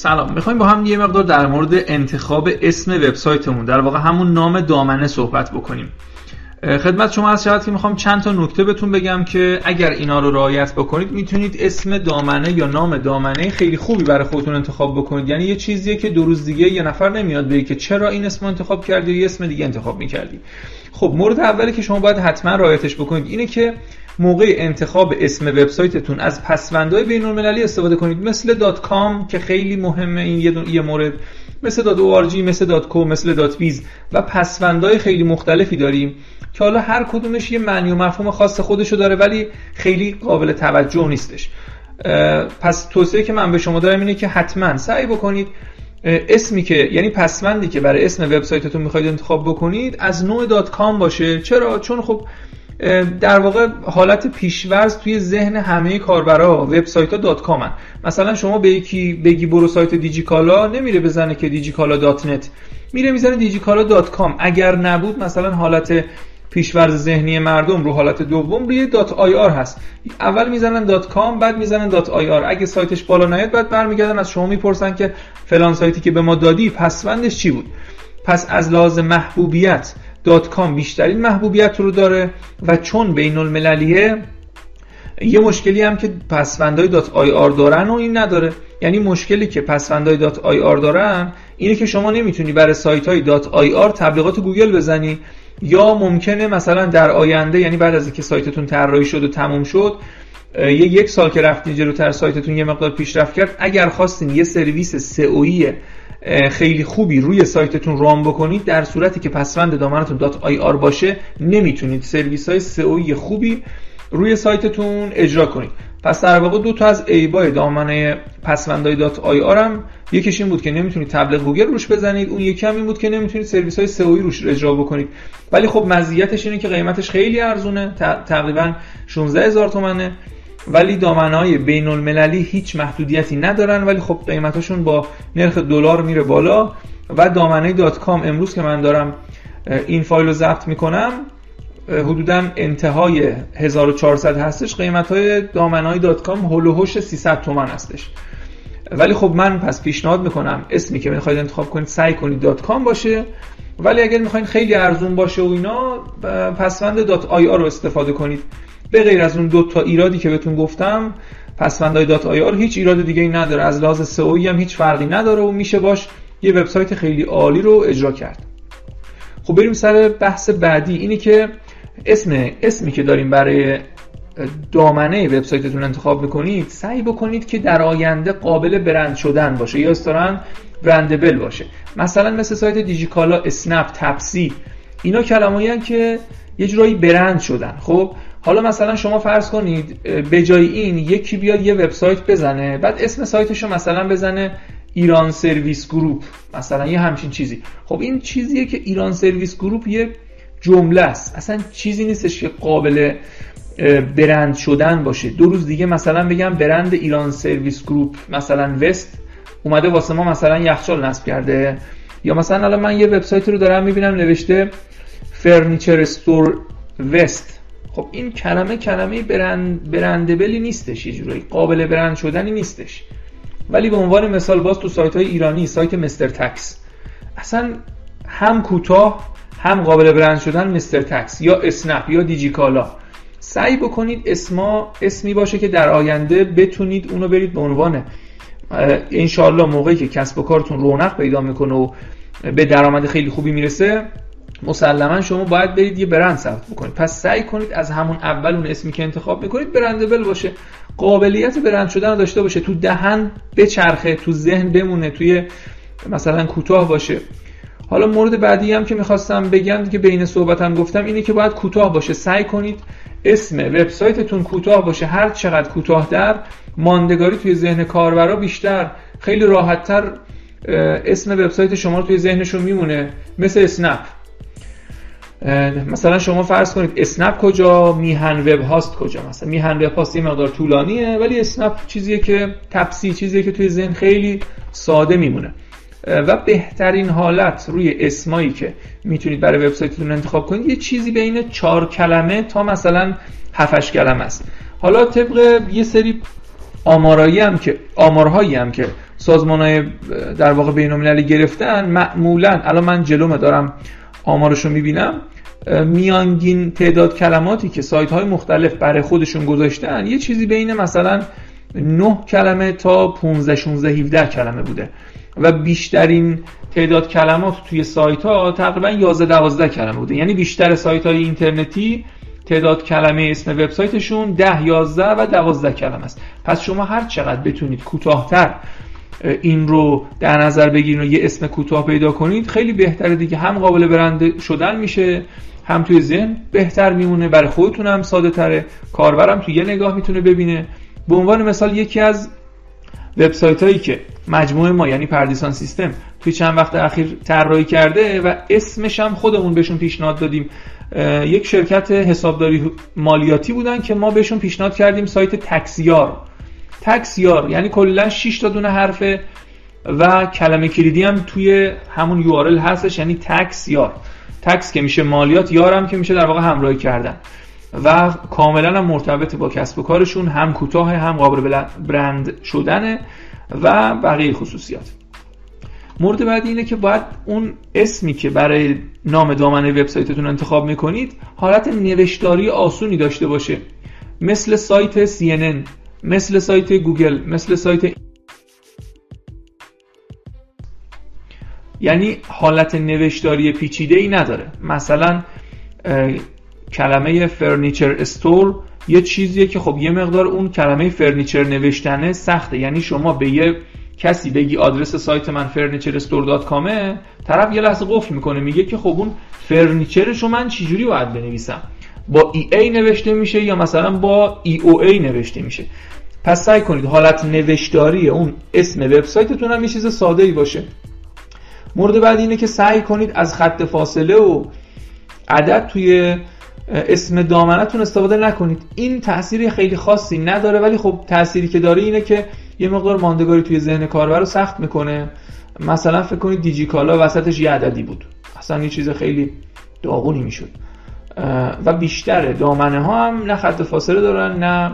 سلام. می‌خوایم با هم یه مقدار در مورد انتخاب اسم وبسایتمون در واقع همون نام دامنه صحبت بکنیم. خدمت شما از شود که می‌خوام چند تا نکته بهتون بگم که اگر اینا رو رعایت بکنید می‌تونید اسم دامنه یا نام دامنه خیلی خوبی برای خودتون انتخاب بکنید. یعنی یه چیزیه که دو روز دیگه یه نفر نمیاد بگه که چرا این اسم انتخاب کردی یا اسم دیگه انتخاب می‌کردی. خب مورد اولی که شما باید حتما رعایتش بکنید اینه که موقع انتخاب اسم وبسایتتون از پسوندهای بین المللی استفاده کنید. مثل دات کام که خیلی مهمه این یه, یه مورد. مثل dot org مثل dot co مثل dot biz و پسوندهای خیلی مختلفی داریم که حالا هر کدومش یه معنی و مفهوم خاص خودشو داره ولی خیلی قابل توجه نیستش. پس توصیه که من به شما دارم اینه که حتما سعی بکنید اسمی که یعنی پسوندی که برای اسم وبسایتتون می‌خواید انتخاب بکنید از نوع dot com باشه. چرا؟ چون خب در واقع حالت پیش‌فرض توی ذهن همه کاربرا وبسایت ها dot com ن. مثلا شما به یکی بگی برو سایت دیجیکالا نمیره بزنه که دیجیکالا dot net. میره می‌زنه دیجیکالا dot com. اگر نبود مثلا حالت پیش‌فرض ذهنی مردم رو حالت دوم روی dot ir هست. اول می‌زنن dot com بعد می‌زنن dot ir. اگه سایتش بالا نیاد بعد برمیگردن از شما می‌پرسن که فلان سایتی که به ما دادی پسوندش چی بود؟ پس از لحاظ محبوبیت dot com بیشترین محبوبیت رو داره و چون بین المللیه یه مشکلی هم که پسوندهای dot ir دارن و این نداره. یعنی مشکلی که پسوندهای dot ir دارن اینه که شما نمی‌تونی برای سایت های dot ir تبلیغات گوگل بزنی یا ممکنه مثلا در آینده یعنی بعد از اینکه سایتتون طراحی شد و تموم شد یه یک سال که رفتین جلوتر سایتتون یه مقدار پیشرفت کرد اگر خواستین یه سرویس سئویی خیلی خوبی روی سایتتون run بکنید. در صورتی که پسوند دامنتون dot ir باشه نمی‌تونید سرویس های سئویی خوبی روی سایتتون اجرا کنید. پس در واقع دو تا از عیبای دامنه پسوندهای dot ir هم یکیش این بود که نمی‌تونید تبلیغ گوگل روش بزنید اون یکی هم این بود که نمی‌تونید سرویس های سئویی روش اجرا بکنید. ولی خب مزیتش اینه که قیمتش خیلی ارزونه تقریبا 16 هزار تومنه. ولی دامنه بین المللی هیچ محدودیتی ندارن ولی خب قیمتاشون با نرخ دلار میره بالا و دامنه dot com امروز که من دارم این فایل رو ضبط می‌کنم حدودا انتهای 1400 هستش قیمت های دامنه های dot com حول و حوش 300 تومن هستش. ولی خب من پس پیشنهاد می‌کنم اسمی که می‌خواید انتخاب کنید سعی کنید dot com باشه. ولی اگر می‌خواید خیلی ارزون باشه و اینا پسوند dot ir رو استفاده کنید. به غیر از اون دو تا ایرادی که بهتون گفتم پسوندهای dot ir هیچ ایراد دیگه ای نداره. از لحاظ سئویی هم هیچ فرقی نداره و میشه باش یه وبسایت خیلی عالی رو اجرا کرد. خب بریم سر بحث بعدی. اینی که اسم اسمی که داریم برای دامنه وبسایتتون انتخاب بکنید سعی بکنید که در آینده قابل برند شدن باشه یا استران برندبل باشه. مثلا مثل سایت دیجیکالا اسنپ تپسی اینا کلمه‌ای که یه جورایی برند شدن. خب حالا مثلا شما فرض کنید به جای این یکی بیاد یه وبسایت بزنه بعد اسم سایتش رو مثلا بزنه ایران service group مثلا یه همچین چیزی. خب این چیزیه که ایران service group یه جمله است. اصلا چیزی نیستش که قابل برند شدن باشه. دو روز دیگه مثلا بگم برند ایران service group مثلا وست اومده واسه ما مثلا یخچال نصب کرده. یا مثلا الان من یه وبسایت رو دارم می‌بینم نوشته furniture store west. خب این کلمه کلمه برند brandable ی نیستش یه جورایی قابل برند شدنی نیستش. ولی به عنوان مثال باز تو سایت های ایرانی سایت مستر تکس. اصلا هم کوتاه هم قابل برند شدن مستر تکس یا اسنپ یا دیجیکالا. سعی بکنید اسما اسمی باشه که در آینده بتونید اونو برید به عنوان انشالله موقعی که کسب و کارتون رونق پیدا می‌کنه و به درآمد خیلی خوبی می‌رسه مسلما شما باید برید یه برند ثبت بکنید. پس سعی کنید از همون اول اون اسمی که انتخاب می‌کنید برندبل باشه. قابلیت برند شدن رو داشته باشه. تو دهن بچرخه تو ذهن بمونه توی مثلا کوتاه باشه. حالا مورد بعدی هم که می‌خواستم بگم که بین صحبتم گفتم اینه که باید کوتاه باشه. سعی کنید اسم وبسایتتون کوتاه باشه. هر چقدر کوتاه در ماندگاری توی ذهن کاربرا بیشتر. خیلی راحتتر اسم وبسایت شما رو توی ذهنشون میمونه. مثل اسنپ مثلا شما فرض کنید اسنپ کجا میهن وب هاست کجا؟ مثلا میهن وب هاست یه مقدار طولانیه ولی اسنپ چیزیه که تپسی چیزیه که توی ذهن خیلی ساده میمونه. و بهترین حالت روی اسمایی که می‌تونید برای وبسایتتون انتخاب کنید یه چیزی بین چهار کلمه تا مثلا 7 کلمه است. حالا طبق یه سری آمارایی هم که آمارهایی هم که سازمان های در واقع بین گرفتن معمولا الان من جلومه دارم آمارش می‌بینم میانگین تعداد کلماتی که سایت های مختلف برای خودشون گذاشتن یه چیزی بین مثلا 9 کلمه تا 15 16 17 کلمه بوده. و بیشترین تعداد کلمات توی سایت ها تقریبا 11 12 کلمه بوده. یعنی بیشتر سایت های اینترنتی تعداد کلمه اسم وبسایتشون 10 11 و 12 کلمه است. پس شما هر چقدر بتونید کوتاهتر این رو در نظر بگیرید و یه اسم کوتاه پیدا کنید خیلی بهتره دیگه. هم قابل برنده شدن میشه هم توی ذهن بهتر میمونه. برای خودتون هم ساده تره. کاربرم توی یه نگاه می‌تونه ببینه. به عنوان مثال یکی از وبسایت هایی که مجموعه ما یعنی پردیسان سیستم توی چند وقت اخیر طراحی کرده و اسمش هم خودمون بهشون پیشنهاد دادیم. یک شرکت حسابداری مالیاتی بودن که ما بهشون پیشنهاد کردیم سایت تکسیار. تکسیار یعنی کلا 6 تا دونه حرفه و کلمه کلیدی هم توی همون یو هستش یعنی تکسیار تکس که میشه مالیات یارم که میشه در واقع همراهی کردن. و کاملا هم مرتبط با کسب و کارشون هم کوتاه هم قابل برند شدنه و بقیه خصوصیات. مورد بعدی اینه که باید اون اسمی که برای نام دامنه وبسایتتون انتخاب می‌کنید حالت نوشتاری آسونی داشته باشه. مثل سایت CNN مثل سایت گوگل مثل سایت یعنی حالت نوشتاری پیچیده ای نداره. مثلا کلمه furniture store یه چیزیه که خب یه مقدار اون کلمه furniture نوشتنه سخته. یعنی شما به یه کسی بگی آدرس سایت من furniturestore.com طرف یه لحظه قفل می‌کنه میگه که خب اون furniture شو من چجوری باید بنویسم؟ با ای ای نوشته میشه یا مثلا با ای او ای نوشته میشه. پس سعی کنید حالت نوشتاری اون اسم وبسایتتون هم یه چیز ساده ای باشه. مورد بعد اینه که سعی کنید از خط فاصله و عدد توی اسم دامنتون استفاده نکنید. این تأثیری خیلی خاصی نداره ولی خب تأثیری که داره اینه که یه مقدار ماندگاری توی ذهن کاربر رو سخت می‌کنه. مثلا فکر کنید دیجیکالا وسطش یه عددی بود. اصلا یه چیز خیلی داغونی می‌شد. و بیشتر دامنه ها هم نه خط فاصله دارن نه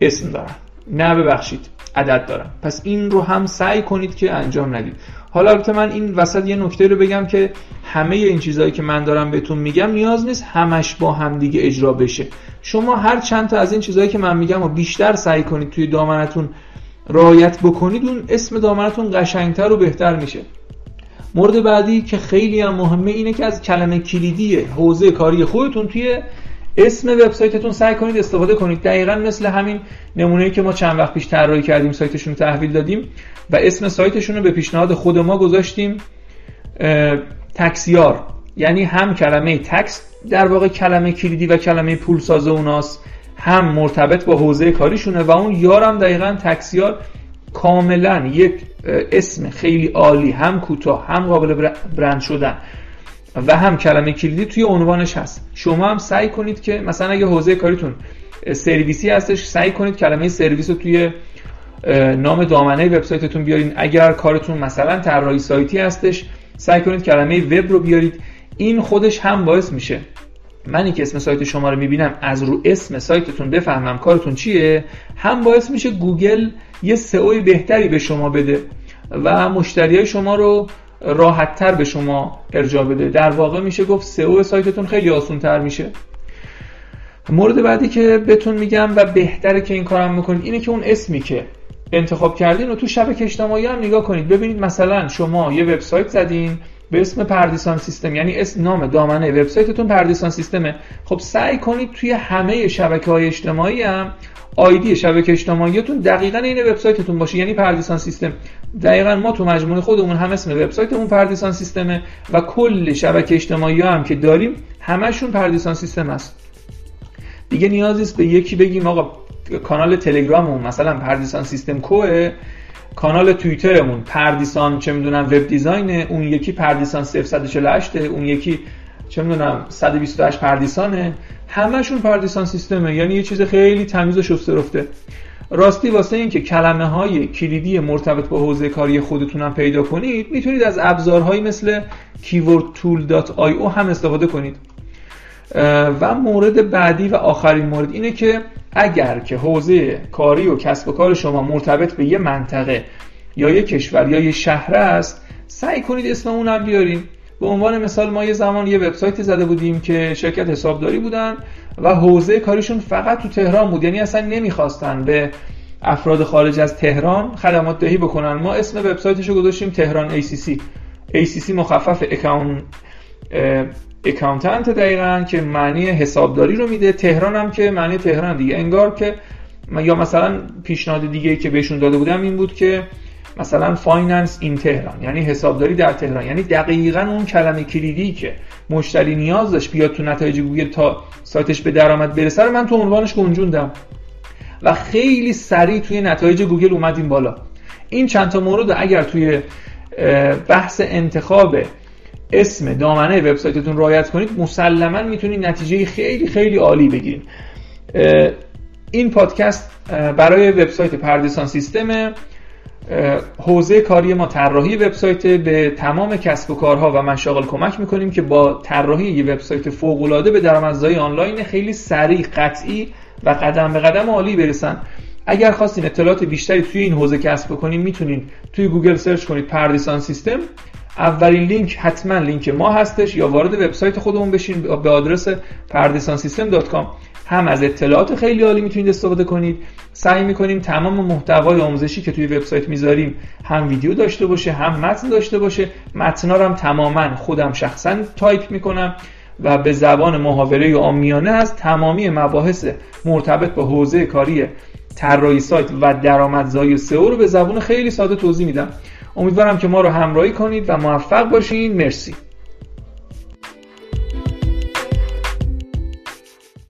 اسم دارن. نه ببخشید عدد دارن. پس این رو هم سعی کنید که انجام ندید. حالا البته من این وسط یه نکته رو بگم که همه این چیزهایی که من دارم بهتون میگم نیاز نیست همش با هم دیگه اجرا بشه. شما هر چند تا از این چیزهایی که من میگم و بیشتر سعی کنید توی دامنتون رعایت بکنید اون اسم دامنتون قشنگتر و بهتر میشه. مورد بعدی که خیلی هم مهمه اینه که از کلمه کلیدی حوزه کاری خودتون توی اسم وبسایتتون سعی کنید استفاده کنید. دقیقا مثل همین نمونه‌ای که ما چند وقت پیش طراحی کردیم سایتشون رو تحویل دادیم و اسم سایتشون رو به پیشنهاد خود ما گذاشتیم. تکسیار یعنی هم کلمه تکس در واقع کلمه کلیدی و کلمه پولساز اوناست هم مرتبط با حوزه کاریشونه و اون یارم دقیقا تکسیار کاملا یک اسم خیلی عالی هم کوتاه هم قابل برند شدن. و هم کلمه کلیدی توی عنوانش هست. شما هم سعی کنید که مثلا اگه حوزه کاریتون سرویسی هستش سعی کنید کلمه سرویس رو توی نام دامنه وبسایتتون بیارین. اگر کارتون مثلا طراحی سایتی هستش سعی کنید کلمه وب رو بیارید. این خودش هم باعث میشه. منی که اسم سایت شما رو می‌بینم از رو اسم سایتتون بفهمم کارتون چیه هم باعث میشه گوگل یه سئو بهتری به شما بده و مشتری های شما رو راحت تر به شما ارجاع بده. در واقع میشه گفت سئو سایتتون خیلی آسون تر میشه. مورد بعدی که بهتون میگم و بهتره که این کارم می‌کنید اینه که اون اسمی که انتخاب کردین و تو شبکه اجتماعی هم نگاه کنید. ببینید مثلا شما یه وبسایت زدین به اسم پردیسان سیستم یعنی اسم نام دامنه وبسایتتون پردیسان سیستمه. خب سعی کنید توی همه شبکه های اجتماعی هم آیدی شبکه اجتماعیتون دقیقا این وبسایتتون باشه یعنی پردیسان سیستم. دقیقا ما تو مجموعه خودمون هم اسم وبسایتمون پردیسان سیستمه و کل شبکه اجتماعی هم که داریم همشون پردیسان سیستم است دیگه نیازی به یکی بگیم آقا کانال تلگراممون مثلا پردیسان سیستم کوه کانال توییترمون پردیسان چه می‌دونم وب دیزاین اون یکی پردیسان 0148 اون یکی چه می‌دونم 128 پردیسانه. همشون پردیسان سیستمه. یعنی یه چیز خیلی تمیز و شسته رفته. راستی واسه اینکه کلمه های کلیدی مرتبط با حوزه کاری خودتون هم پیدا کنید می‌تونید از ابزارهایی مثل keywordtool.io هم استفاده کنید. و مورد بعدی و آخرین مورد اینه که اگر که حوزه کاری و کسب و کار شما مرتبط به یه منطقه یا یه کشور یا یه شهر است سعی کنید اسممون هم بیاریم به عنوان مثال ما یه زمان یه وبسایت زده بودیم که شرکت حسابداری بودن و حوزه کاریشون فقط تو تهران بود. یعنی اصلا نمی‌خواستن به افراد خارج از تهران خدمات دهی بکنن. ما اسم وبسایتش رو گذاشتیم تهران ACC ACC مخفف accoun accountant دقیقا که معنی حسابداری رو میده. تهران هم که معنی تهران دیگه. انگار که یا مثلا پیشنهاد دیگه که بهشون داده بودم این بود که مثلا finance in تهران یعنی حسابداری در تهران. یعنی دقیقا اون کلمه کلیدی که مشتری نیاز داشت بیاد تو نتایج گوگل تا سایتش به درآمد برسه من تو عنوانش گنجوندم. و خیلی سریع توی نتایج گوگل اومدیم بالا. این چند تا مورد اگر توی بحث انتخاب اسم دامنه وبسایتتون رعایت کنید مسلما می‌تونید نتیجه خیلی خیلی عالی بگیرید. این پادکست برای وبسایت پردیسان سیستم حوزه کاری ما طراحی وبسایت به تمام کسب و کارها و مشاغل کمک می‌کنیم که با طراحی یه وبسایت فوق العاده به درآمدزایی آنلاین خیلی سریع قطعی و قدم به قدم عالی برسن. اگر خواستین اطلاعات بیشتری توی این حوزه کسب بکنین می‌تونین توی گوگل search کنید پردیسان سیستم. اولین لینک حتما لینک ما هستش یا وارد وبسایت خودمون بشین به آدرس پردیسانسیستم.com هم از اطلاعات خیلی عالی می‌تونید استفاده کنید. سعی می‌کنیم تمام محتوای آموزشی که توی وبسایت می‌ذاریم هم ویدیو داشته باشه هم متن داشته باشه. متنا هم تماما خودم شخصا تایپ می‌کنم و به زبان محاوره آمیانه از تمامی مباحث مرتبط با حوزه کاری طراحی سایت و درآمدزایی سئو رو به زبان خیلی ساده توضیح میدم. امیدوارم که ما رو همراهی کنید و موفق باشین. مرسی.